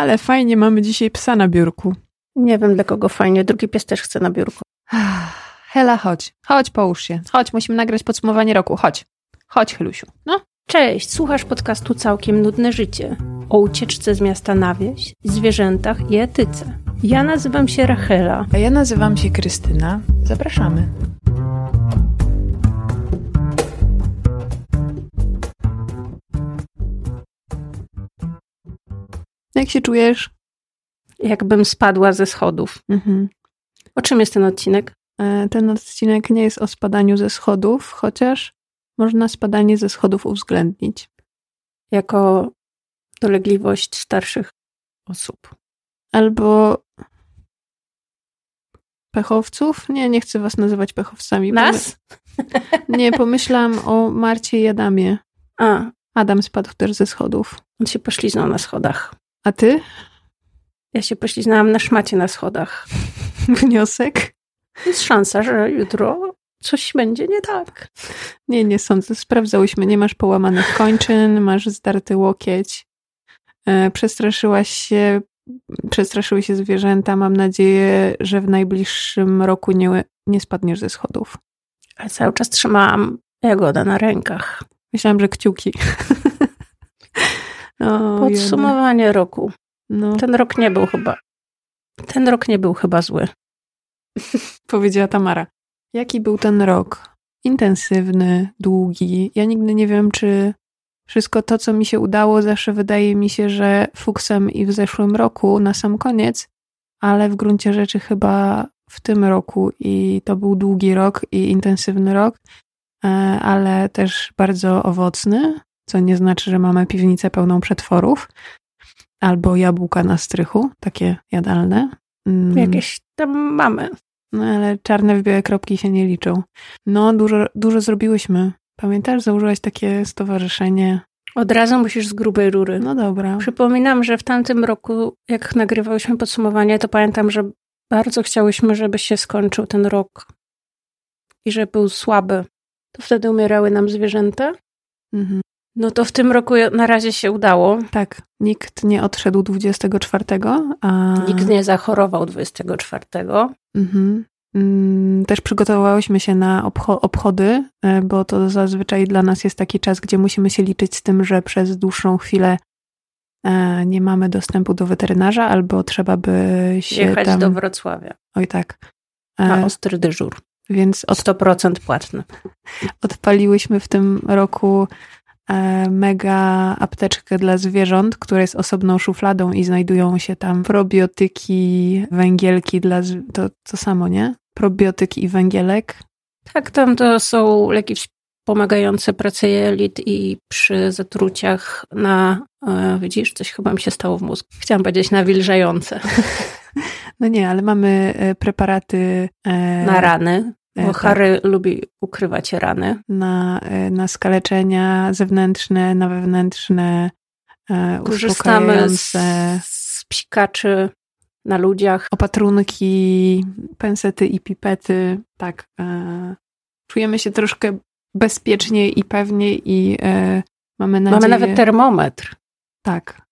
Ale fajnie, mamy dzisiaj psa na biurku. Nie wiem dla kogo fajnie, drugi pies też chce na biurku. Hela, chodź. Chodź, połóż się. Chodź, musimy nagrać podsumowanie roku. Chodź. Chodź, Chylusiu. No. Cześć, słuchasz podcastu Całkiem Nudne Życie o ucieczce z miasta na wieś, zwierzętach i etyce. Ja nazywam się Rachela. A ja nazywam się Krystyna. Zapraszamy. Jak się czujesz? Jakbym spadła ze schodów. Mhm. O czym jest ten odcinek? E, Ten odcinek nie jest o spadaniu ze schodów, chociaż można spadanie ze schodów uwzględnić. Jako dolegliwość starszych osób. Albo pechowców? Nie, nie chcę was nazywać pechowcami. Nas? Nie, pomyślałam o Marcie i Adamie. A, Adam spadł też ze schodów. on się pośliznął na schodach. A ty? Ja się pośliznęłam na szmacie na schodach. Wniosek? Jest szansa, że jutro coś będzie nie tak. Nie, nie sądzę. Sprawdzałyśmy. Nie masz połamanych kończyn, masz zdarty łokieć. E, Przestraszyłaś się, przestraszyły się zwierzęta. Mam nadzieję, że w najbliższym roku nie, nie spadniesz ze schodów. Ale cały czas trzymałam jagoda na rękach. Myślałam, że kciuki. o, Podsumowanie roku. No, Ten rok nie był chyba. Ten rok nie był chyba zły. powiedziała Tamara. Jaki był ten rok? Intensywny, długi. Ja nigdy nie wiem, czy wszystko to, co mi się udało, zawsze wydaje mi się, że fuksem i w zeszłym roku na sam koniec, ale w gruncie rzeczy chyba w tym roku i to był długi rok i intensywny rok, e, ale też bardzo owocny, co nie znaczy, że mamy piwnicę pełną przetworów albo jabłka na strychu, takie jadalne. Mm. Jakieś tam mamy. No ale czarne w białe kropki się nie liczą. No, dużo, dużo zrobiłyśmy. Pamiętasz, założyłaś takie stowarzyszenie? Od razu musisz z grubej rury. No dobra. Przypominam, że w tamtym roku, jak nagrywałyśmy podsumowanie, to pamiętam, że bardzo chciałyśmy, żeby się skończył ten rok i że był słaby. To wtedy umierały nam zwierzęta. Mhm. No to w tym roku na razie się udało. Tak, nikt nie odszedł 24, a... Nikt nie zachorował 24. Mhm. Mm, Też przygotowałyśmy się na obcho- obchody, e, bo to zazwyczaj dla nas jest taki czas, gdzie musimy się liczyć z tym, że przez dłuższą chwilę e, nie mamy dostępu do weterynarza, albo trzeba by się Jechać tam... do Wrocławia Oj tak. na E, ostry dyżur. Więc O 100% płatny. odpaliłyśmy w tym roku mega apteczkę dla zwierząt, która jest osobną szufladą i znajdują się tam probiotyki, węgielki dla... To, to samo, nie? Probiotyk i węgielek. Tak, tam to są leki pomagające pracy jelit i przy zatruciach na, e, widzisz, coś chyba mi się stało w mózgu. Chciałam powiedzieć nawilżające. No nie, ale mamy e, preparaty e, Na rany, e, bo tak. Harry lubi ukrywać rany. na, e, na skaleczenia zewnętrzne, na wewnętrzne, e, Korzystamy z, z psikaczy na ludziach. opatrunki, pensety i pipety. Tak. Czujemy się troszkę bezpieczniej i pewniej i mamy nadzieję... Mamy nawet termometr. Tak.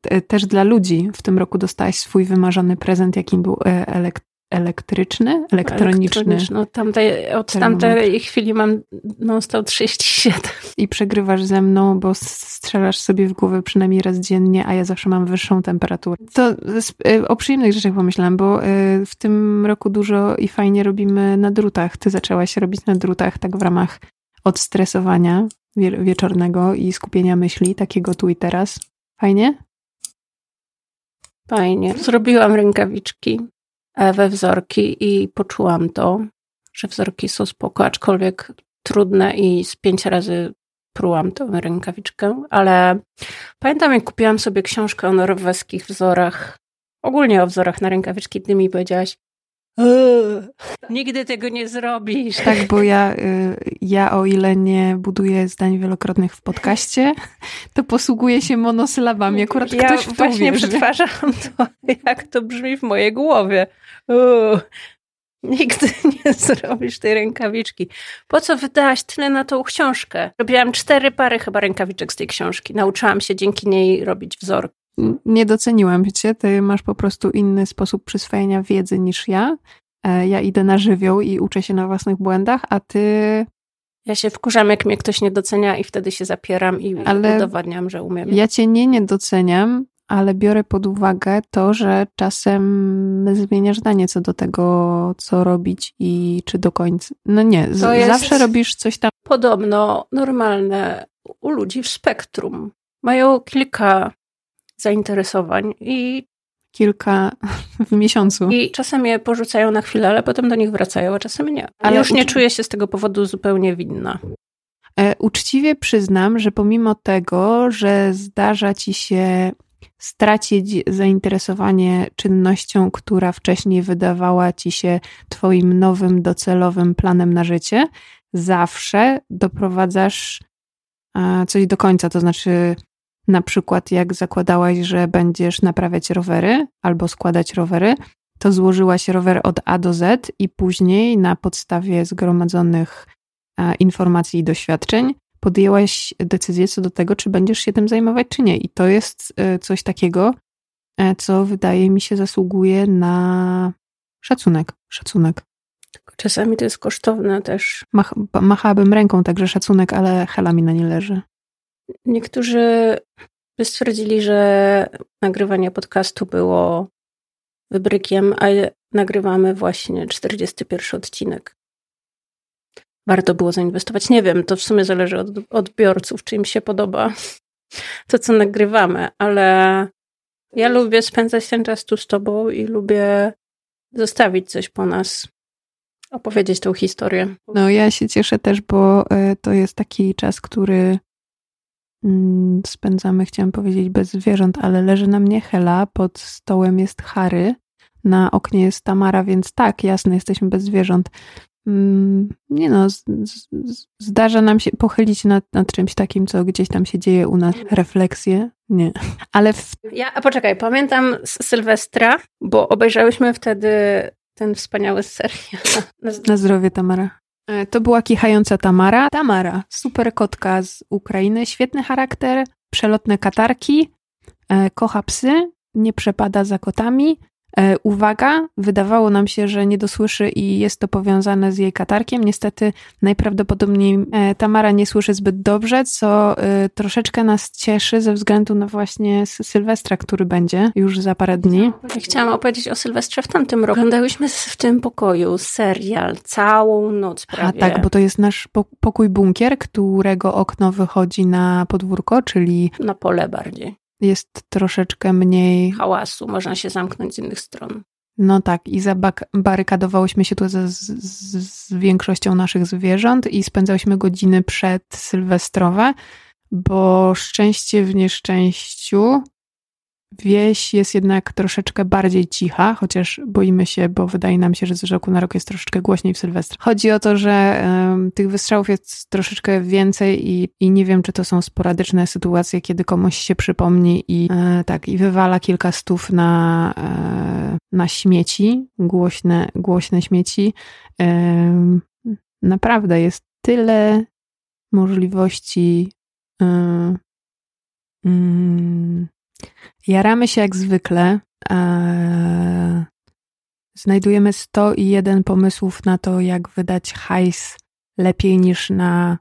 Te- Też dla ludzi w tym roku dostałaś swój wymarzony prezent, jakim był e, elek elektryczny, elektroniczny. No, tamtej, od tamtej chwili mam non stop 37. I przegrywasz ze mną, bo strzelasz sobie w głowę przynajmniej raz dziennie, a ja zawsze mam wyższą temperaturę. To e, o przyjemnych rzeczach pomyślałam, bo e, w tym roku dużo i fajnie robimy na drutach. Ty zaczęłaś robić na drutach tak w ramach odstresowania wie- wieczornego i skupienia myśli, takiego tu i teraz. Fajnie? Fajnie. Zrobiłam rękawiczki we wzorki i poczułam to, że wzorki są spoko, aczkolwiek trudne i z pięć razy prułam tę rękawiczkę, ale pamiętam jak kupiłam sobie książkę o norweskich wzorach, ogólnie o wzorach na rękawiczki, ty mi powiedziałaś "Eee, nigdy tego nie zrobisz. Tak, bo ja, y, ja o ile nie buduję zdań wielokrotnych w podcaście, to posługuję się monosylabami. Akurat ja ktoś w to właśnie wierzy. przetwarzam to, jak to brzmi w mojej głowie. Uuu, nigdy nie zrobisz tej rękawiczki. Po co wydałaś tyle na tą książkę? Robiłam cztery pary chyba rękawiczek z tej książki. Nauczyłam się dzięki niej robić wzór. Nie doceniłam cię, ty masz po prostu inny sposób przyswajania wiedzy niż ja. E, ja idę na żywioł i uczę się na własnych błędach, a ty... Ja się wkurzam, jak mnie ktoś nie docenia i wtedy się zapieram i ale udowadniam, że umiem. Ja cię nie nie doceniam, ale biorę pod uwagę to, że czasem zmieniasz zdanie co do tego, co robić i czy do końca. No nie, zawsze robisz coś tam. Podobno normalne u ludzi w spektrum. Mają kilka zainteresowań i kilka w miesiącu. I czasem je porzucają na chwilę, ale potem do nich wracają, a czasem nie. Ale już nie czuję się z tego powodu zupełnie winna. E, uczciwie przyznam, że pomimo tego, że zdarza ci się stracić zainteresowanie czynnością, która wcześniej wydawała ci się twoim nowym docelowym planem na życie, zawsze doprowadzasz coś do końca, to znaczy na przykład jak zakładałaś, że będziesz naprawiać rowery albo składać rowery, to złożyłaś rower od A do Z i później na podstawie zgromadzonych informacji i doświadczeń podjęłaś decyzję co do tego, czy będziesz się tym zajmować, czy nie. I to jest e, coś takiego, e, co wydaje mi się zasługuje na szacunek. Szacunek. Czasami to jest kosztowne też. Mach, machałabym ręką, także szacunek, ale hela mi na nie leży. Niektórzy by stwierdzili, że nagrywanie podcastu było wybrykiem, a nagrywamy właśnie 41 odcinek. Warto było zainwestować. Nie wiem, to w sumie zależy od odbiorców, czy im się podoba to, co nagrywamy, ale ja lubię spędzać ten czas tu z tobą i lubię zostawić coś po nas, opowiedzieć tą historię. No, ja się cieszę też, bo e, to jest taki czas, który spędzamy, chciałam powiedzieć, bez zwierząt, ale leży na mnie Hela, pod stołem jest Harry, na oknie jest Tamara, więc tak, jasne, jesteśmy bez zwierząt. Mm, nie no, zdarza nam się pochylić nad, nad czymś takim, co gdzieś tam się dzieje u nas. Refleksje? Nie. Ale w... Ja, a poczekaj, pamiętam Sylwestra, bo obejrzałyśmy wtedy ten wspaniały serial. Na zdrowie, Tamara. E, to była kichająca Tamara. Tamara, super kotka z Ukrainy, świetny charakter, przelotne katarki, e, kocha psy, nie przepada za kotami, uwaga, wydawało nam się, że nie dosłyszy i jest to powiązane z jej katarkiem. Niestety najprawdopodobniej e, Tamara nie słyszy zbyt dobrze, co e, troszeczkę nas cieszy ze względu na właśnie Sylwestra, który będzie już za parę dni. Chciałam opowiedzieć o Sylwestrze w tamtym roku. Oglądałyśmy w tym pokoju serial całą noc prawie. A tak, bo to jest nasz pokój bunkier, którego okno wychodzi na podwórko, czyli... Na pole bardziej jest troszeczkę mniej hałasu, można się zamknąć z innych stron. No tak, i zabarykadowałyśmy się tu z, z, z, większością naszych zwierząt i spędzałyśmy godziny przed Sylwestrowe, bo szczęście w nieszczęściu Wieś jest jednak troszeczkę bardziej cicha, chociaż boimy się, bo wydaje nam się, że z roku na rok jest troszeczkę głośniej w Sylwestra. Chodzi o to, że tych wystrzałów jest troszeczkę więcej i, i nie wiem, czy to są sporadyczne sytuacje, kiedy komuś się przypomni i e, tak, i wywala kilka stów na, e, na śmieci, głośne, głośne śmieci. Naprawdę jest tyle możliwości. Mm, Jaramy się jak zwykle. Znajdujemy 101 pomysłów na to, jak wydać hajs lepiej niż na,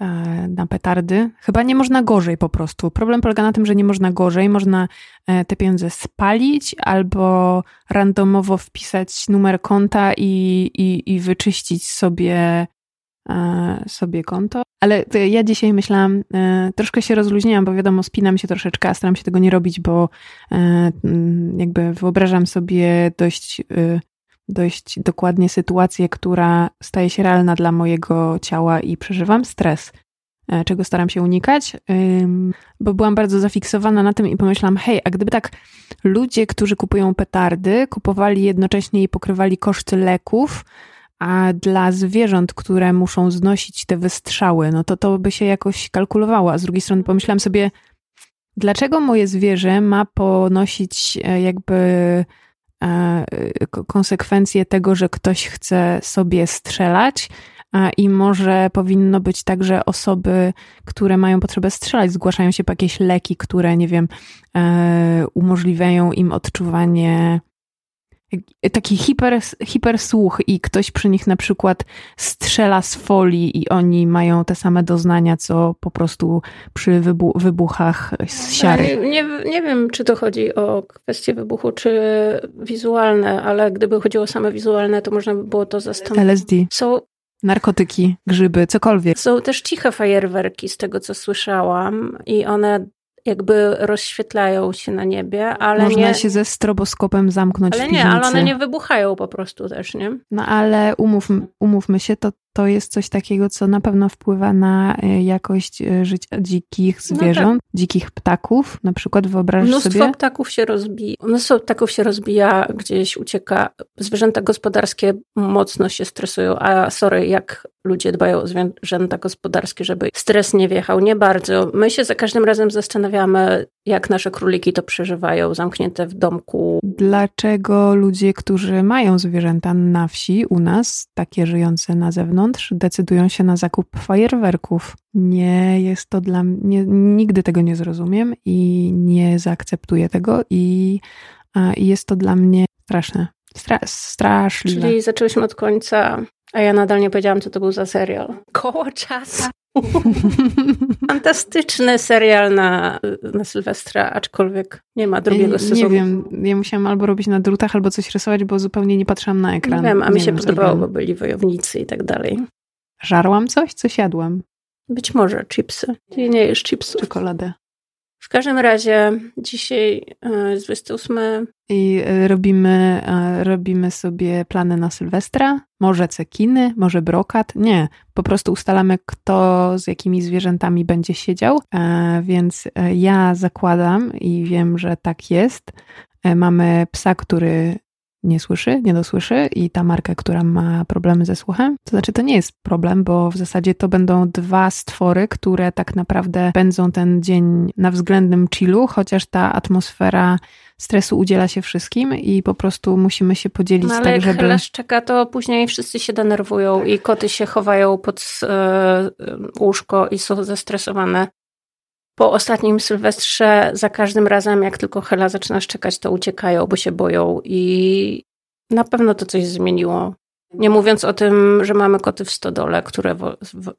e, na petardy. Chyba nie można gorzej po prostu. Problem polega na tym, że nie można gorzej. Można e, te pieniądze spalić albo randomowo wpisać numer konta i, i, i wyczyścić sobie sobie konto. Ale ja dzisiaj myślałam, e, troszkę się rozluźniłam, bo wiadomo, spinam się troszeczkę, a staram się tego nie robić, bo e, jakby wyobrażam sobie dość, dość dokładnie sytuację, która staje się realna dla mojego ciała i przeżywam stres, czego staram się unikać, bo byłam bardzo zafiksowana na tym i pomyślałam, hej, a gdyby tak ludzie, którzy kupują petardy, kupowali jednocześnie i pokrywali koszty leków, a dla zwierząt, które muszą znosić te wystrzały, no to to by się jakoś kalkulowało. A z drugiej strony pomyślałam sobie, dlaczego moje zwierzę ma ponosić e, jakby e, konsekwencje tego, że ktoś chce sobie strzelać, I może powinno być tak, że osoby, które mają potrzebę strzelać, zgłaszają się po jakieś leki, które, nie wiem, e, umożliwiają im odczuwanie taki hiper, hipersłuch i ktoś przy nich na przykład strzela z folii i oni mają te same doznania, co po prostu przy wybu wybuchach z siary. Nie, nie wiem, czy to chodzi o kwestie wybuchu, czy wizualne, ale gdyby chodziło o same wizualne, to można by było to zastanowić. LSD. Są narkotyki, grzyby, cokolwiek. Są też ciche fajerwerki, z tego co słyszałam, i one jakby rozświetlają się na niebie, ale Można nie... Się ze stroboskopem zamknąć ale w piwnicy. nie, ale one nie wybuchają po prostu też, nie? No ale umów, umówmy się, to to jest coś takiego, co na pewno wpływa na e, jakość e, życia dzikich zwierząt, no tak. dzikich ptaków. Na przykład wyobrażasz Mnóstwo sobie... Ptaków się rozbija. Mnóstwo ptaków się rozbija, gdzieś ucieka. Zwierzęta gospodarskie mocno się stresują, a sorry, jak ludzie dbają o zwierzęta gospodarskie, żeby stres nie wjechał. Nie bardzo. My się za każdym razem zastanawiamy, jak nasze króliki to przeżywają, zamknięte w domku. Dlaczego ludzie, którzy mają zwierzęta na wsi u nas, takie żyjące na zewnątrz, decydują się na zakup fajerwerków? Nie jest to dla mnie, nigdy tego nie zrozumiem i nie zaakceptuję tego i, i jest to dla mnie straszne. Stra straszliwe. Czyli zaczęłyśmy od końca, a ja nadal nie powiedziałam, co to był za serial. Koło czasu. Fantastyczny serial na, na Sylwestra, aczkolwiek nie ma drugiego sezonu. Nie wiem, ja musiałam albo robić na drutach, albo coś rysować, bo zupełnie nie patrzyłam na ekran. Nie wiem, a mi się podobało, bo byli wojownicy i tak dalej. Żarłam coś? Coś jadłam? Być może chipsy. Ty nie jesz chipsów. Czekoladę. W każdym razie dzisiaj e, jest 28. I e, robimy, e, robimy sobie plany na Sylwestra. Może cekiny, może brokat. Nie, po prostu ustalamy, kto z jakimi zwierzętami będzie siedział. Więc ja zakładam i wiem, że tak jest. Mamy psa, który nie słyszy, nie dosłyszy i ta marka, która ma problemy ze słuchem. To znaczy, to nie jest problem, bo w zasadzie to będą dwa stwory, które tak naprawdę będą ten dzień na względnym chillu, chociaż ta atmosfera stresu udziela się wszystkim i po prostu musimy się podzielić no, ale tak, jak żeby... Ale czeka, to później wszyscy się denerwują i koty się chowają pod e, łóżko i są zestresowane po ostatnim Sylwestrze za każdym razem, jak tylko Hela zaczyna szczekać, to uciekają, bo się boją i na pewno to coś zmieniło. Nie mówiąc o tym, że mamy koty w stodole, które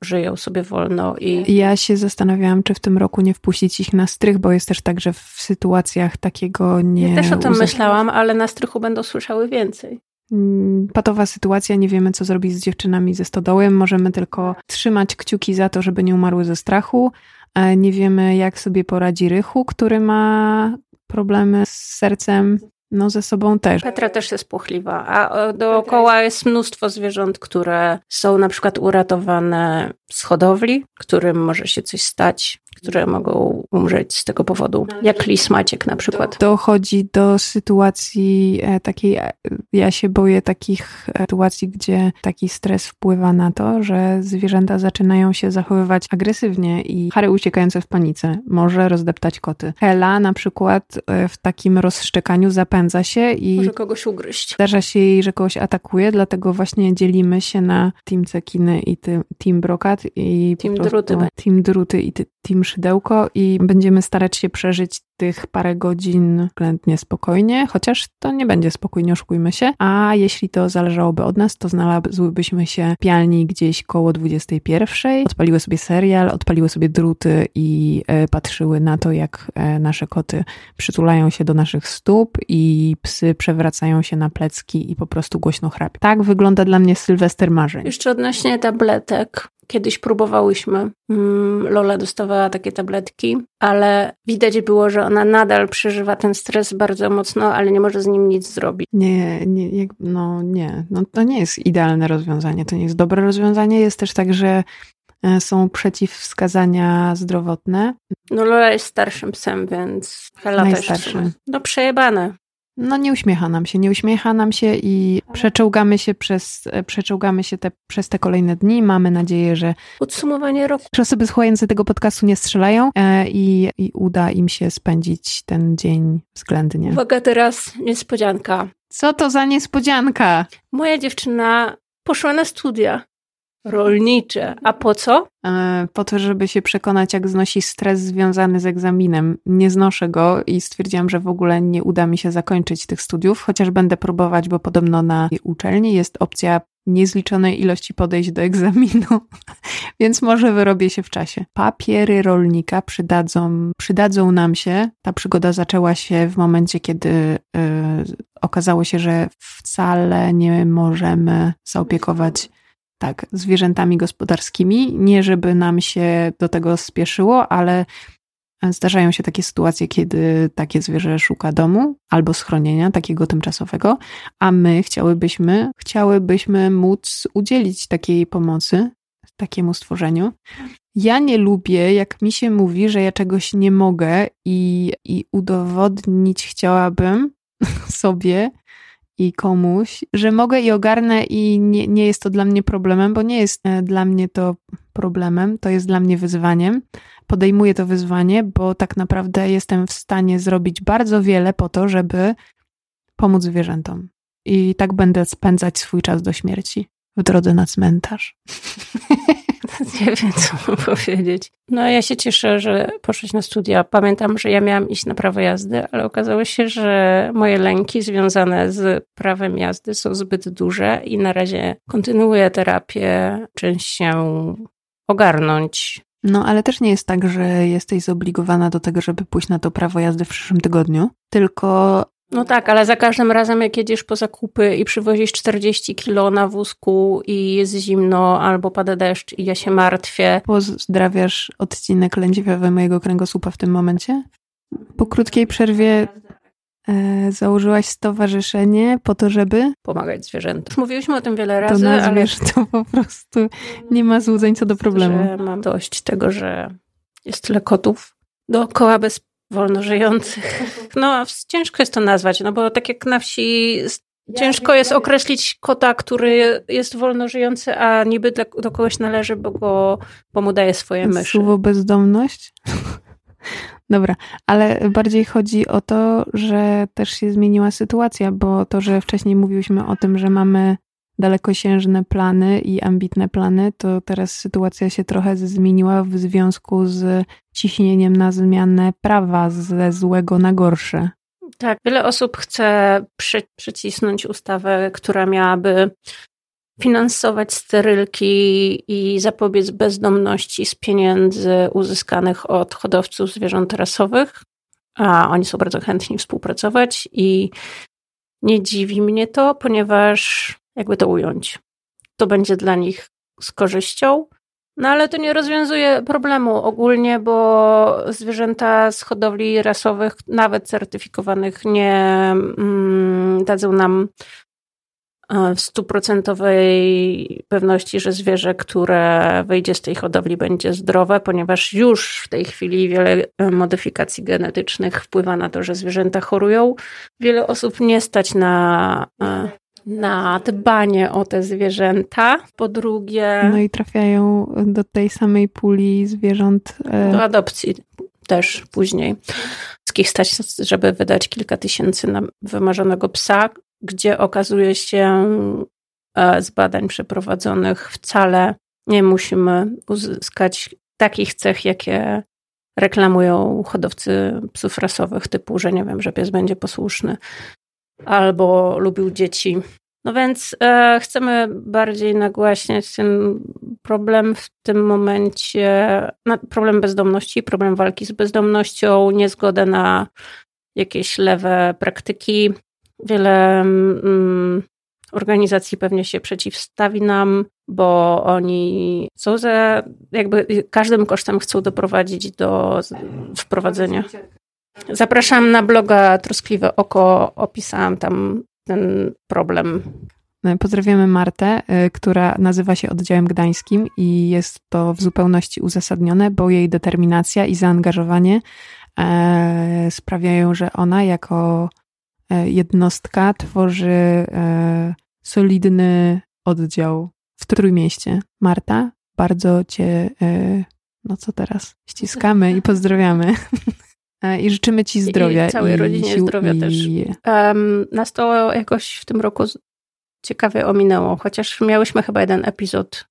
żyją sobie wolno i... Ja się zastanawiałam, czy w tym roku nie wpuścić ich na strych, bo jest też tak, że w sytuacjach takiego nie... Ja też o tym myślałam, ale na strychu będą słyszały więcej. Mm, patowa sytuacja, nie wiemy co zrobić z dziewczynami ze stodołem, możemy tylko trzymać kciuki za to, żeby nie umarły ze strachu, nie wiemy, jak sobie poradzi Rychu, który ma problemy z sercem. No, ze sobą też. Petra też jest płochliwa, a dookoła jest mnóstwo zwierząt, które są na przykład uratowane z hodowli, którym może się coś stać które mogą umrzeć z tego powodu, jak lis Maciek na przykład. Dochodzi do sytuacji e, takiej, e, ja się boję takich e, sytuacji, gdzie taki stres wpływa na to, że zwierzęta zaczynają się zachowywać agresywnie i Harry uciekające w panice może rozdeptać koty. Hela na przykład w takim rozszczekaniu zapędza się i może kogoś ugryźć. Zdarza się jej, że kogoś atakuje, dlatego właśnie dzielimy się na Team Cekiny i Team Brokat i Team Druty. Team Druty i Team szydełko i będziemy starać się przeżyć tych parę godzin względnie spokojnie, chociaż to nie będzie spokojnie, oszukujmy się. A jeśli to zależałoby od nas, to znalazłybyśmy się w pialni gdzieś koło 21. Odpaliły sobie serial, odpaliły sobie druty i e, patrzyły na to, jak e, nasze koty przytulają się do naszych stóp i psy przewracają się na plecki i po prostu głośno chrapią. Tak wygląda dla mnie Sylwester marzeń. Jeszcze odnośnie tabletek. Kiedyś próbowałyśmy. Mm, Lola dostawała takie tabletki, ale widać było, że ona nadal przeżywa ten stres bardzo mocno, ale nie może z nim nic zrobić. Nie, nie no nie. No, to nie jest idealne rozwiązanie, to nie jest dobre rozwiązanie. Jest też tak, że e, są przeciwwskazania zdrowotne. No Lola jest starszym psem, więc Hela też. No przejebane. No nie uśmiecha nam się, nie uśmiecha nam się i przeczołgamy się przez, przeczołgamy się te, przez te kolejne dni. Mamy nadzieję, że podsumowanie roku. Że osoby słuchające tego podcastu nie strzelają e, i, i uda im się spędzić ten dzień względnie. Uwaga teraz, niespodzianka. Co to za niespodzianka? Moja dziewczyna poszła na studia. Rolnicze. A po co? E, po to, żeby się przekonać, jak znosi stres związany z egzaminem. Nie znoszę go i stwierdziłam, że w ogóle nie uda mi się zakończyć tych studiów, chociaż będę próbować, bo podobno na uczelni jest opcja niezliczonej ilości podejść do egzaminu, więc może wyrobię się w czasie. Papiery rolnika przydadzą, przydadzą nam się. Ta przygoda zaczęła się w momencie, kiedy y, okazało się, że wcale nie możemy zaopiekować tak, zwierzętami gospodarskimi. Nie, żeby nam się do tego spieszyło, ale Zdarzają się takie sytuacje, kiedy takie zwierzę szuka domu albo schronienia takiego tymczasowego, a my chciałybyśmy, chciałybyśmy móc udzielić takiej pomocy takiemu stworzeniu. Ja nie lubię, jak mi się mówi, że ja czegoś nie mogę i, i udowodnić chciałabym sobie i komuś, że mogę i ogarnę i nie, nie jest to dla mnie problemem, bo nie jest e, dla mnie to problemem, to jest dla mnie wyzwaniem podejmuję to wyzwanie, bo tak naprawdę jestem w stanie zrobić bardzo wiele po to, żeby pomóc zwierzętom. I tak będę spędzać swój czas do śmierci w drodze na cmentarz. Nie wiem, co mam powiedzieć. No, ja się cieszę, że poszłeś na studia. Pamiętam, że ja miałam iść na prawo jazdy, ale okazało się, że moje lęki związane z prawem jazdy są zbyt duże i na razie kontynuuję terapię, czymś się ogarnąć, no, ale też nie jest tak, że jesteś zobligowana do tego, żeby pójść na to prawo jazdy w przyszłym tygodniu, tylko no tak, ale za każdym razem, jak jedziesz po zakupy i przywozisz 40 kilo na wózku i jest zimno albo pada deszcz i ja się martwię. Pozdrawiasz odcinek lędźwiowy mojego kręgosłupa w tym momencie? Po krótkiej przerwie E, założyłaś stowarzyszenie po to, żeby pomagać zwierzętom. Mówiłyśmy o tym wiele razy, to ale to po prostu nie ma złudzeń co do problemu. Że mam dość tego, że jest tyle kotów dookoła bez wolno żyjących. No, ciężko jest to nazwać, no bo tak jak na wsi ciężko jest określić kota, który jest wolno żyjący, a niby do kogoś należy, bo, go, bo mu daje swoje myszy. Słowo bezdomność? Dobra, ale bardziej chodzi o to, że też się zmieniła sytuacja, bo to, że wcześniej mówiłyśmy o tym, że mamy dalekosiężne plany i ambitne plany, to teraz sytuacja się trochę zmieniła w związku z ciśnieniem na zmianę prawa ze złego na gorsze. Tak, wiele osób chce przy, przycisnąć ustawę, która miałaby finansować sterylki i zapobiec bezdomności z pieniędzy uzyskanych od hodowców zwierząt rasowych, a oni są bardzo chętni współpracować i nie dziwi mnie to, ponieważ jakby to ująć, to będzie dla nich z korzyścią, no ale to nie rozwiązuje problemu ogólnie, bo zwierzęta z hodowli rasowych, nawet certyfikowanych, nie mm, dadzą nam w stuprocentowej pewności, że zwierzę, które wyjdzie z tej hodowli, będzie zdrowe, ponieważ już w tej chwili wiele e, modyfikacji genetycznych wpływa na to, że zwierzęta chorują. Wiele osób nie stać na, e, na dbanie o te zwierzęta. Po drugie. No i trafiają do tej samej puli zwierząt. E, do adopcji też później. Wszystkich stać, żeby wydać kilka tysięcy na wymarzonego psa, gdzie okazuje się e, z badań przeprowadzonych wcale nie musimy uzyskać takich cech, jakie reklamują hodowcy psów rasowych, typu, że nie wiem, że pies będzie posłuszny albo lubił dzieci. No więc e, chcemy bardziej nagłaśniać ten problem w tym momencie, problem bezdomności, problem walki z bezdomnością, niezgodę na jakieś lewe praktyki, Wiele mm, organizacji pewnie się przeciwstawi nam, bo oni są za, jakby każdym kosztem chcą doprowadzić do wprowadzenia. Zapraszam na bloga Troskliwe Oko, opisałam tam ten problem. Pozdrawiamy Martę, y, która nazywa się oddziałem gdańskim i jest to w zupełności uzasadnione, bo jej determinacja i zaangażowanie e, sprawiają, że ona jako E, jednostka tworzy e, solidny oddział w Trójmieście. Marta, bardzo Cię, no co teraz, ściskamy i pozdrawiamy. I życzymy Ci zdrowia. I całej i rodzinie sił, zdrowia i... też. Um, nas to jakoś w tym roku ciekawie ominęło, chociaż miałyśmy chyba jeden epizod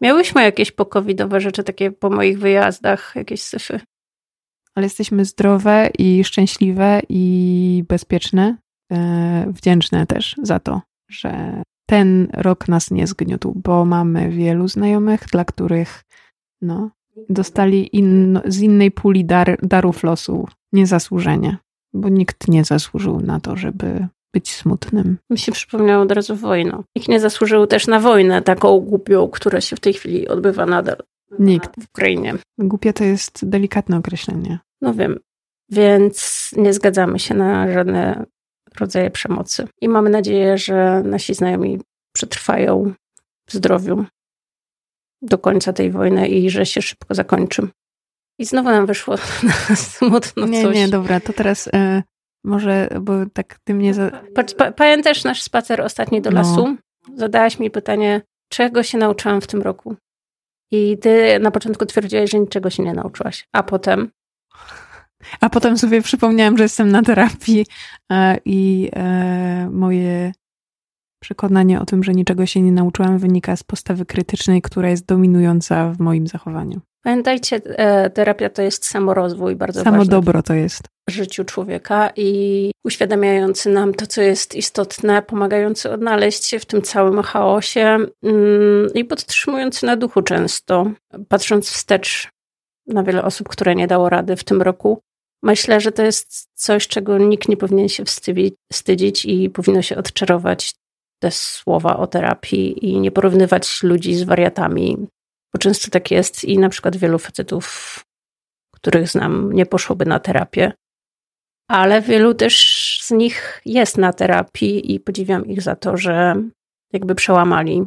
Miałyśmy jakieś pokowidowe rzeczy, takie po moich wyjazdach, jakieś syfy. Ale jesteśmy zdrowe i szczęśliwe i bezpieczne, e, wdzięczne też za to, że ten rok nas nie zgniótł, bo mamy wielu znajomych, dla których no, dostali in, z innej puli dar, darów losu niezasłużenie, bo nikt nie zasłużył na to, żeby być smutnym. Mi się przypomniało od razu wojna. Nikt nie zasłużył też na wojnę taką głupią, która się w tej chwili odbywa nadal. Nikt. W Ukrainie. Głupie to jest delikatne określenie. No wiem. Więc nie zgadzamy się na żadne rodzaje przemocy. I mamy nadzieję, że nasi znajomi przetrwają w zdrowiu do końca tej wojny i że się szybko zakończy. I znowu nam wyszło na smutno nie, coś. Nie, dobra, to teraz y, może, bo tak ty mnie... Za... Pa, pamiętasz nasz spacer ostatni do no. lasu? Zadałaś mi pytanie, czego się nauczyłam w tym roku? I ty na początku twierdziłaś, że niczego się nie nauczyłaś. A potem? A potem sobie przypomniałam, że jestem na terapii e, i e, moje przekonanie o tym, że niczego się nie nauczyłam, wynika z postawy krytycznej, która jest dominująca w moim zachowaniu. Pamiętajcie, e, terapia to jest samorozwój bardzo Samo ważny. dobro to jest. W życiu człowieka i uświadamiający nam to, co jest istotne, pomagający odnaleźć się w tym całym chaosie mm, i podtrzymujący na duchu często, patrząc wstecz na wiele osób, które nie dało rady w tym roku. Myślę, że to jest coś, czego nikt nie powinien się wstydzić i powinno się odczarować te słowa o terapii i nie porównywać ludzi z wariatami, bo często tak jest i na przykład wielu facetów, których znam, nie poszłoby na terapię, ale wielu też z nich jest na terapii i podziwiam ich za to, że jakby przełamali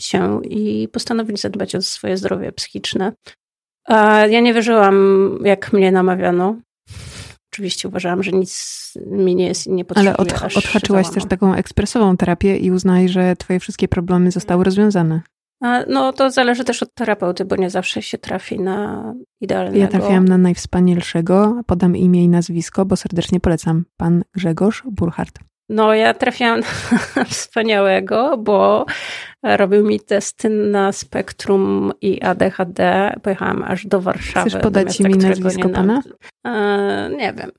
się i postanowili zadbać o swoje zdrowie psychiczne. Ja nie wierzyłam, jak mnie namawiano, oczywiście uważałam, że nic mi nie jest nie potrzebuje. Ale od, odhaczyłaś też taką ekspresową terapię i uznaj, że twoje wszystkie problemy zostały rozwiązane. No to zależy też od terapeuty, bo nie zawsze się trafi na idealnego. Ja trafiłam na najwspanialszego, podam imię i nazwisko, bo serdecznie polecam. Pan Grzegorz Burchardt. No, ja trafiłam na wspaniałego, bo robił mi testy na spektrum i ADHD. Pojechałam aż do Warszawy. Chcesz podać mi nazwisko pana? E, nie wiem.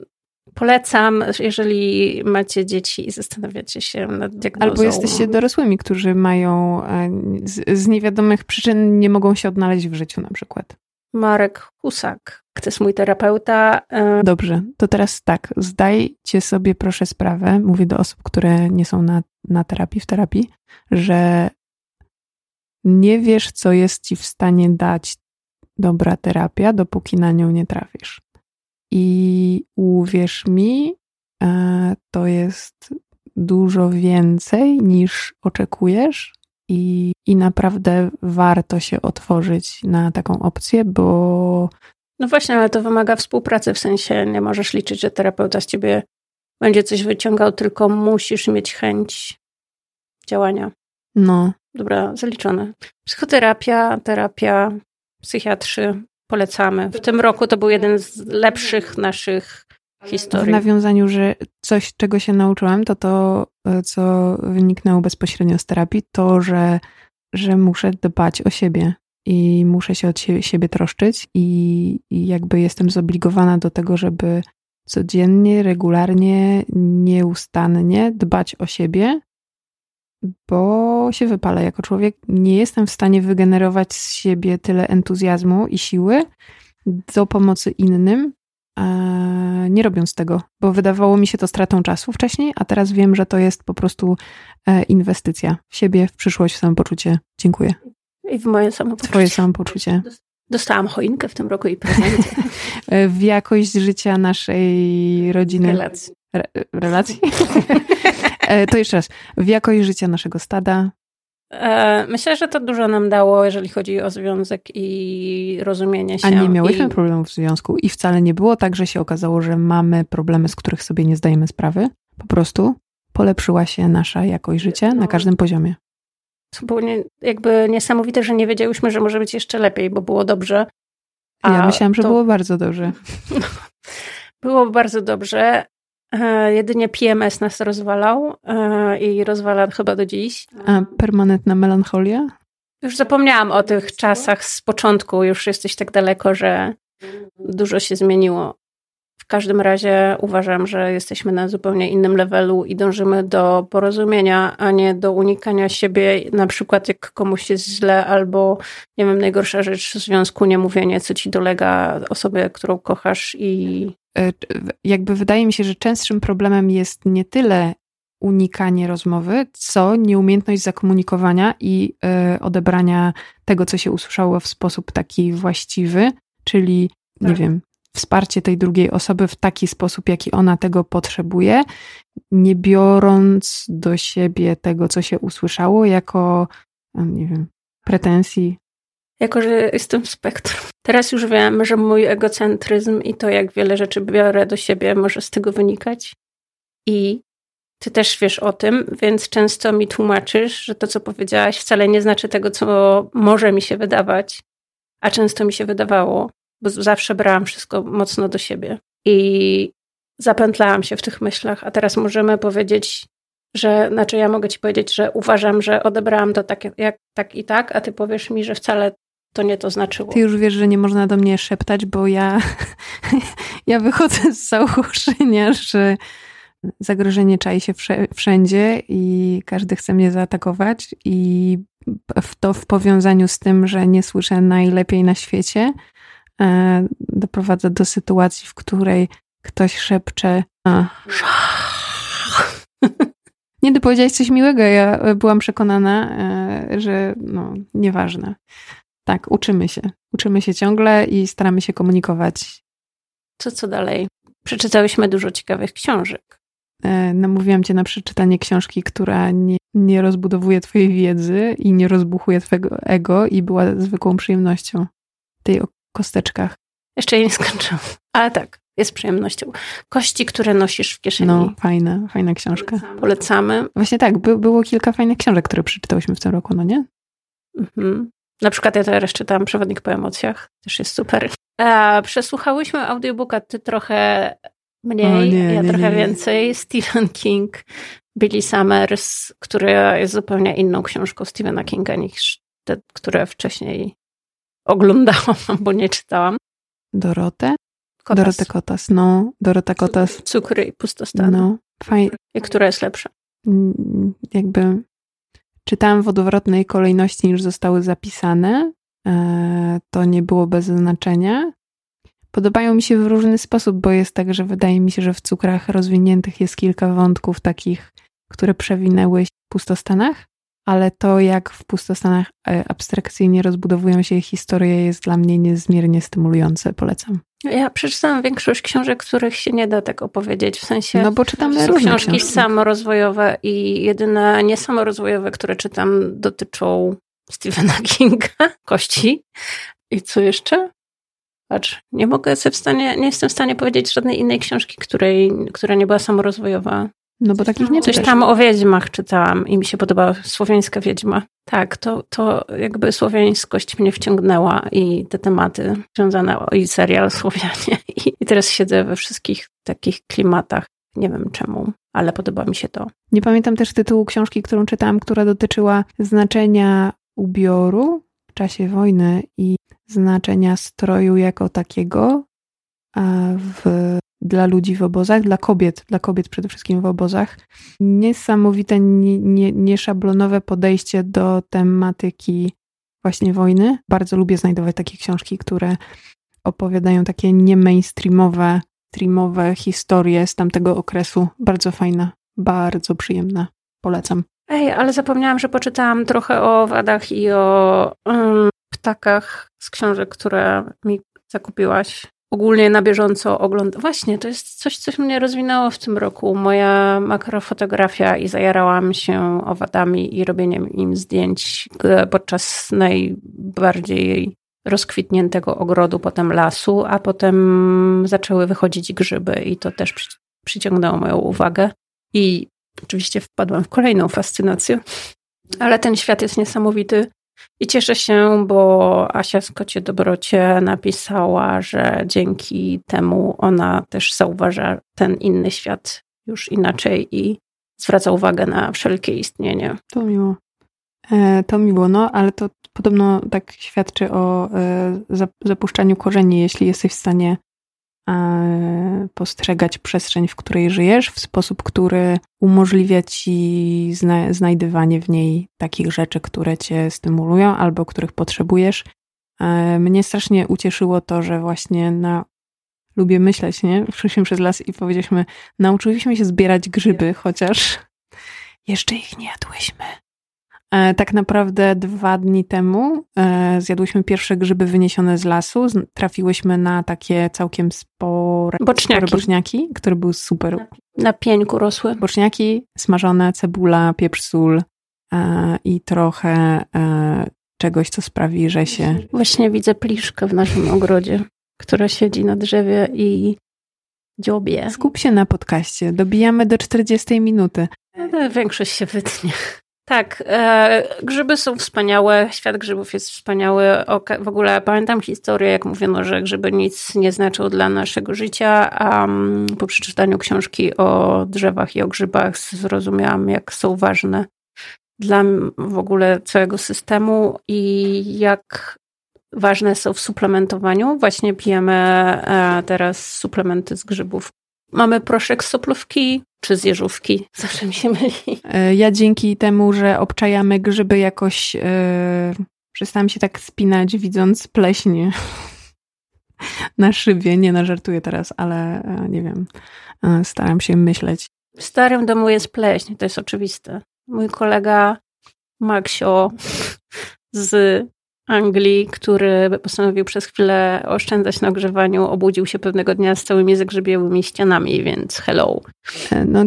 Polecam, jeżeli macie dzieci i zastanawiacie się nad diagnozą. Albo jesteście dorosłymi, którzy mają e, z, z niewiadomych przyczyn nie mogą się odnaleźć w życiu na przykład. Marek Husak, to jest mój terapeuta. E, Dobrze, to teraz tak, zdajcie sobie proszę sprawę, mówię do osób, które nie są na, na terapii, w terapii, że nie wiesz, co jest ci w stanie dać dobra terapia, dopóki na nią nie trafisz. I uwierz mi, e, to jest dużo więcej niż oczekujesz, i, i naprawdę warto się otworzyć na taką opcję, bo. No właśnie, ale to wymaga współpracy, w sensie nie możesz liczyć, że terapeuta z ciebie będzie coś wyciągał, tylko musisz mieć chęć działania. No. Dobra, zaliczone. Psychoterapia, terapia, psychiatrzy, polecamy. W tym roku to był jeden z lepszych naszych historii. W nawiązaniu, że coś, czego się nauczyłam, to to, e, co wyniknęło bezpośrednio z terapii, to, że, że muszę dbać o siebie i muszę się od siebie, troszczyć i, i jakby jestem zobligowana do tego, żeby codziennie, regularnie, nieustannie dbać o siebie, bo się wypala jako człowiek. Nie jestem w stanie wygenerować z siebie tyle entuzjazmu i siły do pomocy innym, nie robiąc tego, bo wydawało mi się to stratą czasu wcześniej, a teraz wiem, że to jest po prostu e, inwestycja w siebie, w przyszłość, w samopoczucie. Dziękuję. I w moje samopoczucie. Twoje samopoczucie. Dostałam choinkę w tym roku i prezent. W jakość życia naszej rodziny. Relacji. Re relacji? E, to jeszcze raz. W jakość życia naszego stada, E, myślę, że to dużo nam dało, jeżeli chodzi o związek i rozumienie się. A nie miałyśmy i... problemów w związku i wcale nie było tak, że się okazało, że mamy problemy, z których sobie nie zdajemy sprawy. Po prostu polepszyła się nasza jakość życia na każdym poziomie. To było nie, jakby niesamowite, że nie wiedziałyśmy, że może być jeszcze lepiej, bo było dobrze. ja myślałam, że to... było bardzo dobrze. było bardzo dobrze, E, jedynie PMS nas rozwalał e, i rozwala chyba do dziś. A permanentna melancholia? Już zapomniałam o tych czasach z początku, już jesteś tak daleko, że dużo się zmieniło. W każdym razie uważam, że jesteśmy na zupełnie innym levelu i dążymy do porozumienia, a nie do unikania siebie, na przykład jak komuś jest źle, albo nie wiem, najgorsza rzecz w związku, nie mówienie, co ci dolega osobie, którą kochasz i. E, jakby wydaje mi się, że częstszym problemem jest nie tyle unikanie rozmowy, co nieumiejętność zakomunikowania i y, odebrania tego, co się usłyszało w sposób taki właściwy, czyli, tak. nie wiem, wsparcie tej drugiej osoby w taki sposób, jaki ona tego potrzebuje, nie biorąc do siebie tego, co się usłyszało, jako, nie wiem, pretensji. Jako, że jestem w spektrum. Teraz już wiem, że mój egocentryzm i to, jak wiele rzeczy biorę do siebie, może z tego wynikać. I ty też wiesz o tym, więc często mi tłumaczysz, że to, co powiedziałaś, wcale nie znaczy tego, co może mi się wydawać, a często mi się wydawało, bo zawsze brałam wszystko mocno do siebie. I zapętlałam się w tych myślach, a teraz możemy powiedzieć, że, znaczy ja mogę ci powiedzieć, że uważam, że odebrałam to tak, jak, tak i tak, a ty powiesz mi, że wcale to nie to znaczyło. Ty już wiesz, że nie można do mnie szeptać, bo ja, ja wychodzę z założenia, że zagrożenie czai się wszędzie i każdy chce mnie zaatakować i to w powiązaniu z tym, że nie słyszę najlepiej na świecie, doprowadza do sytuacji, w której ktoś szepcze Nie, ty powiedziałeś coś miłego. Ja byłam przekonana, e, że no, nieważne. Tak, uczymy się. Uczymy się ciągle i staramy się komunikować. Co, co dalej? Przeczytałyśmy dużo ciekawych książek. E, namówiłam cię na przeczytanie książki, która nie, nie rozbudowuje twojej wiedzy i nie rozbuchuje twojego ego i była zwykłą przyjemnością tej o kosteczkach. Jeszcze jej nie skończyłam, ale tak, jest przyjemnością. Kości, które nosisz w kieszeni. No, fajna, fajna książka. Polecamy. Polecamy. Właśnie tak, by, było kilka fajnych książek, które przeczytałyśmy w tym roku, no nie? Mhm. Na przykład ja teraz czytałam Przewodnik po emocjach, też jest super. A, przesłuchałyśmy audiobooka, ty trochę Mniej, nie, ja nie, trochę nie, więcej. Stephen King, Billy Summers, która jest zupełnie inną książką Stephena Kinga niż te, które wcześniej oglądałam bo nie czytałam. Dorotę? Kotas. Dorotę Kotas, no. Dorota Kotas. Cukry i pustostany. No, fajnie. I która jest lepsza? Jakby czytałam w odwrotnej kolejności niż zostały zapisane. E, to nie było bez znaczenia. Podobają mi się w różny sposób, bo jest tak, że wydaje mi się, że w cukrach rozwiniętych jest kilka wątków takich, które przewinęły w pustostanach, ale to, jak w pustostanach e, abstrakcyjnie rozbudowują się historie, jest dla mnie niezmiernie stymulujące. Polecam. Ja przeczytałam większość książek, których się nie da tak opowiedzieć, w sensie no bo czytamy różne książki, książki samorozwojowe i jedyne niesamorozwojowe, które czytam dotyczą Stephena Kinga, Kości. I co jeszcze? Patrz, nie mogę sobie w stanie, nie jestem w stanie powiedzieć żadnej innej książki, której, która nie była samorozwojowa. No bo takich nie Coś tam o wiedźmach czytałam i mi się podobała słowiańska wiedźma. Tak, to, to jakby słowiańskość mnie wciągnęła i te tematy związane i serial Słowianie. I, I teraz siedzę we wszystkich takich klimatach. Nie wiem czemu, ale podoba mi się to. Nie pamiętam też tytułu książki, którą czytałam, która dotyczyła znaczenia ubioru w czasie wojny i znaczenia stroju jako takiego w, dla ludzi w obozach, dla kobiet, dla kobiet przede wszystkim w obozach. Niesamowite, nieszablonowe nie, nie podejście do tematyki właśnie wojny. Bardzo lubię znajdować takie książki, które opowiadają takie nie mainstreamowe, streamowe historie z tamtego okresu. Bardzo fajna, bardzo przyjemna. Polecam. Ej, ale zapomniałam, że poczytałam trochę o wadach i o um, ptakach z książek, które mi zakupiłaś. Ogólnie na bieżąco oglądam. Właśnie, to jest coś, coś mnie rozwinęło w tym roku. Moja makrofotografia i zajarałam się owadami i robieniem im zdjęć podczas najbardziej rozkwitniętego ogrodu, potem lasu, a potem zaczęły wychodzić grzyby i to też przyciągnęło moją uwagę. I oczywiście wpadłam w kolejną fascynację. Ale ten świat jest niesamowity. I cieszę się, bo Asia z Dobrocie napisała, że dzięki temu ona też zauważa ten inny świat już inaczej i zwraca uwagę na wszelkie istnienie. To miło. E, to miło, no, ale to podobno tak świadczy o e, zapuszczaniu korzeni, jeśli jesteś w stanie postrzegać przestrzeń, w której żyjesz, w sposób, który umożliwia ci znajdywanie w niej takich rzeczy, które cię stymulują albo których potrzebujesz. Mnie strasznie ucieszyło to, że właśnie na lubię myśleć, nie? Szliśmy przez las i powiedzieliśmy, nauczyliśmy się zbierać grzyby, chociaż jeszcze ich nie jadłyśmy. E, tak naprawdę dwa dni temu e, zjadłyśmy pierwsze grzyby wyniesione z lasu. Trafiłyśmy na takie całkiem spore boczniaki, spore boczniaki które były super. Na, na pieńku rosły. Boczniaki, smażone, cebula, pieprz, sól e, i trochę czegoś, co sprawi, że się... Właśnie widzę pliszkę w naszym ogrodzie, która siedzi na drzewie i dziobie. Skup się na podcaście. Dobijamy do 40 minuty. Większość się wytnie. Tak, e, grzyby są wspaniałe, świat grzybów jest wspaniały. w ogóle pamiętam historię, jak mówiono, że grzyby nic nie znaczą dla naszego życia, a um, po przeczytaniu książki o drzewach i o grzybach zrozumiałam, jak są ważne dla w ogóle całego systemu i jak ważne są w suplementowaniu. Właśnie pijemy e, teraz suplementy z grzybów. Mamy proszek z soplówki, czy z jeżówki. Zawsze mi się myli. E, ja dzięki temu, że obczajamy grzyby jakoś yy, przestałam się tak spinać, widząc pleśnie na szybie. Nie, no żartuję teraz, ale yy, nie wiem. Staram się myśleć. W starym domu jest pleśń, to jest oczywiste. Mój kolega Maxio z Anglii, który postanowił przez chwilę oszczędzać na ogrzewaniu, obudził się pewnego dnia z całymi zagrzebiałymi ścianami, więc hello. E, no,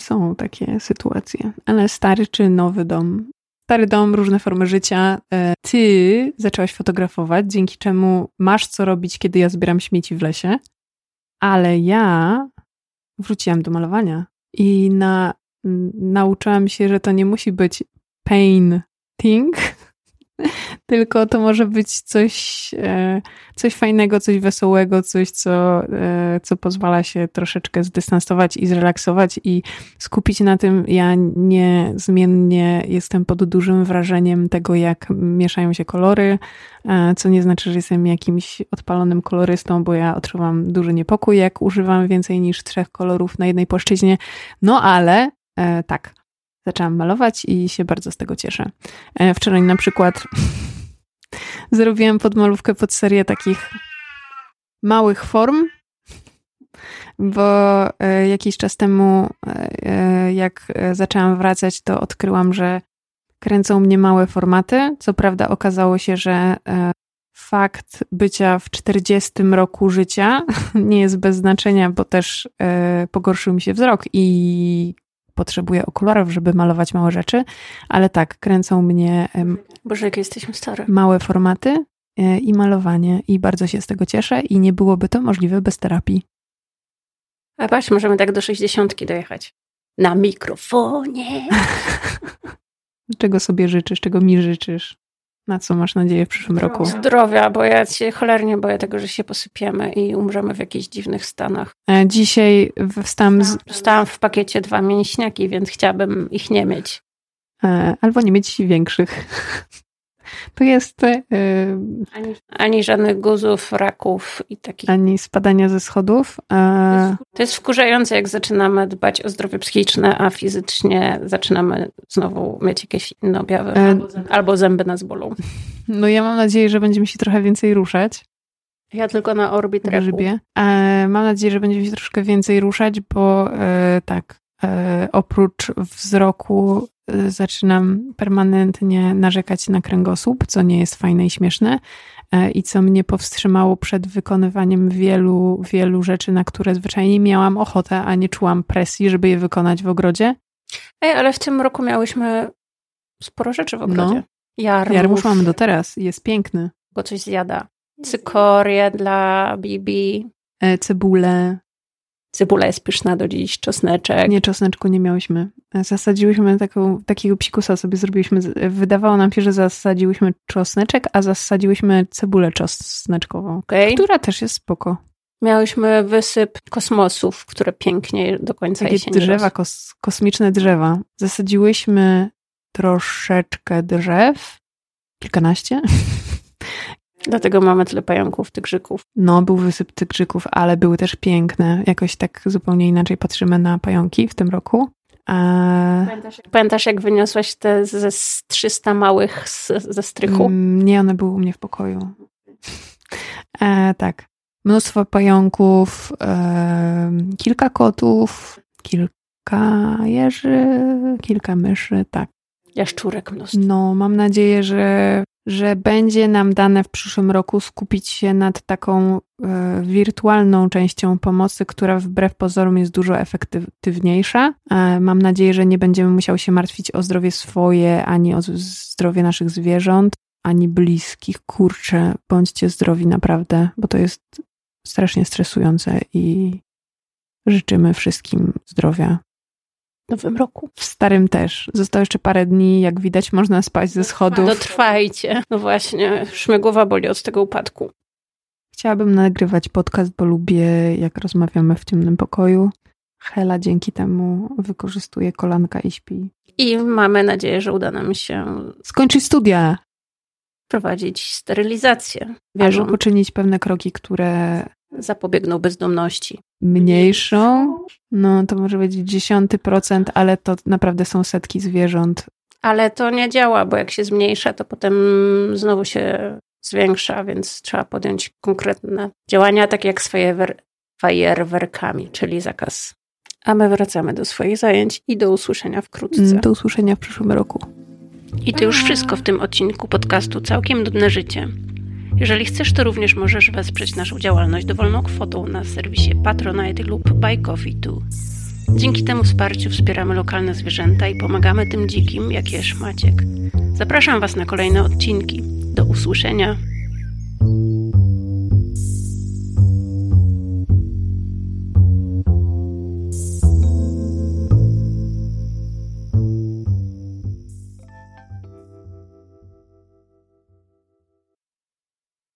są takie sytuacje. Ale stary czy nowy dom? Stary dom, różne formy życia. E, ty zaczęłaś fotografować, dzięki czemu masz co robić, kiedy ja zbieram śmieci w lesie, ale ja wróciłam do malowania i na, nauczyłam się, że to nie musi być pain thing, tylko to może być coś, e, coś fajnego, coś wesołego, coś, co, e, co pozwala się troszeczkę zdystansować i zrelaksować i skupić na tym. Ja niezmiennie jestem pod dużym wrażeniem tego, jak mieszają się kolory, e, co nie znaczy, że jestem jakimś odpalonym kolorystą, bo ja odczuwam duży niepokój, jak używam więcej niż trzech kolorów na jednej płaszczyźnie. No ale tak, zaczęłam malować i się bardzo z tego cieszę. Wczoraj na przykład zrobiłam podmalówkę pod serię takich małych form, bo e, jakiś czas temu, e, jak zaczęłam wracać, to odkryłam, że kręcą mnie małe formaty. Co prawda okazało się, że fakt bycia w 40 roku życia nie jest bez znaczenia, bo też pogorszył mi się wzrok i potrzebuję okularów, żeby malować małe rzeczy, ale tak, kręcą mnie. Boże, jak jesteśmy stare. Małe formaty e, i malowanie, i bardzo się z tego cieszę, i nie byłoby to możliwe bez terapii. A patrz, możemy tak do sześćdziesiątki dojechać. Na mikrofonie. czego sobie życzysz, czego mi życzysz? Na co masz nadzieję w przyszłym roku? Zdrowia, bo ja się cholernie boję tego, że się posypiemy i umrzemy w jakichś dziwnych stanach. E, dzisiaj wstałam, z... Dostałam w pakiecie dwa mięśniaki, więc chciałabym ich nie mieć. E, albo nie mieć większych. To jest. Yy, ani, ani, żadnych guzów, raków i takich. Ani spadania ze schodów. E, to jest wkurzające, jak zaczynamy dbać o zdrowie psychiczne, a fizycznie zaczynamy znowu mieć jakieś inne objawy. E, albo, zęby, albo zęby nas bolą. No ja mam nadzieję, że będziemy się trochę więcej ruszać. Ja tylko na orbit Grzybie. E, mam nadzieję, że będziemy się troszkę więcej ruszać, bo e, tak, e, oprócz wzroku zaczynam permanentnie narzekać na kręgosłup, co nie jest fajne i śmieszne e, i co mnie powstrzymało przed wykonywaniem wielu, wielu rzeczy, na które zwyczajnie miałam ochotę, a nie czułam presji, żeby je wykonać w ogrodzie. Ej, ale w tym roku miałyśmy sporo rzeczy w ogrodzie. No. Jarmuż. Jarmuż mamy do teraz. Jest piękny. Bo coś zjada. Cykorie dla Bibi. E, cebulę. Cebula jest pyszna do dziś, czosneczek. Nie, czosneczku nie miałyśmy. Zasadziłyśmy taką, takiego psikusa sobie zrobiliśmy. Wydawało nam się, że zasadziłyśmy czosneczek, a zasadziłyśmy cebulę czosneczkową, okay. która też jest spoko. Miałyśmy wysyp kosmosów, które pięknie do końca Takie jesieni drzewa, kos, kosmiczne drzewa. Zasadziłyśmy troszeczkę drzew, kilkanaście. Dlatego mamy tyle pająków, tygrzyków. No, był wysyp tygrzyków, ale były też piękne. Jakoś tak zupełnie inaczej patrzymy na pająki w tym roku. Pamiętasz, pamiętasz, jak wyniosłaś te ze 300 małych z, ze strychu? Mm, nie, one były u mnie w pokoju. E, tak. Mnóstwo pająków, e, kilka kotów, kilka jeży, kilka myszy, tak. Jaszczurek mnóstwo. No, mam nadzieję, że, że będzie nam dane w przyszłym roku skupić się nad taką e, wirtualną częścią pomocy, która wbrew pozorom jest dużo efektywniejsza. E, mam nadzieję, że nie będziemy musiały się martwić o zdrowie swoje, ani o zdrowie naszych zwierząt, ani bliskich. Kurczę, bądźcie zdrowi naprawdę, bo to jest strasznie stresujące i życzymy wszystkim zdrowia nowym roku. W starym też. Zostało jeszcze parę dni, jak widać, można spać ze schodów. Dotrwajcie. No właśnie, już mnie głowa boli od tego upadku. Chciałabym nagrywać podcast, bo lubię, jak rozmawiamy w ciemnym pokoju. Hela dzięki temu wykorzystuje kolanka i śpi. I mamy nadzieję, że uda nam się skończyć studia. Prowadzić sterylizację. Wierzą. Albo poczynić pewne kroki, które zapobiegną bezdomności. Mniejszą? No to może być dziesiąty procent, ale to naprawdę są setki zwierząt. Ale to nie działa, bo jak się zmniejsza, to potem znowu się zwiększa, więc trzeba podjąć konkretne działania, takie jak swoje fajerwerkami, czyli zakaz. A my wracamy do swoich zajęć i do usłyszenia wkrótce. Do usłyszenia w przyszłym roku. I to już wszystko w tym odcinku podcastu Całkiem Nudne Życie. Jeżeli chcesz, to również możesz wesprzeć naszą działalność dowolną kwotą na serwisie Patronite lub Buy Coffee Too. Dzięki temu wsparciu wspieramy lokalne zwierzęta i pomagamy tym dzikim, jak jesz Maciek. Zapraszam Was na kolejne odcinki. Do usłyszenia.